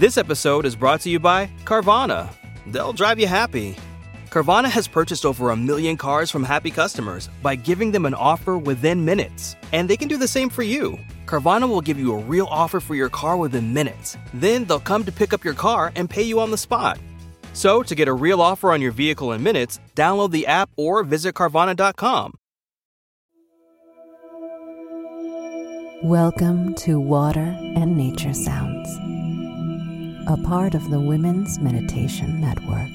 This episode is brought to you by Carvana. They'll drive you happy. Carvana has purchased over a million cars from happy customers by giving them an offer within minutes. And they can do the same for you. Carvana will give you a real offer for your car within minutes. Then they'll come to pick up your car and pay you on the spot. So, to get a real offer on your vehicle in minutes, download the app or visit Carvana.com. Welcome to Water and Nature Sounds, a part of the Women's Meditation Network.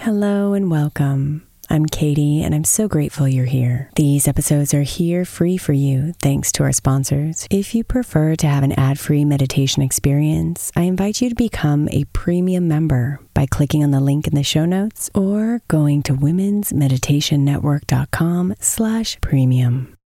Hello and welcome. I'm Katie, and I'm so grateful you're here. These episodes are here free for you thanks to our sponsors. If you prefer to have an ad free meditation experience, I invite you to become a premium member by clicking on the link in the show notes or going to womensmeditationnetwork.com slash premium.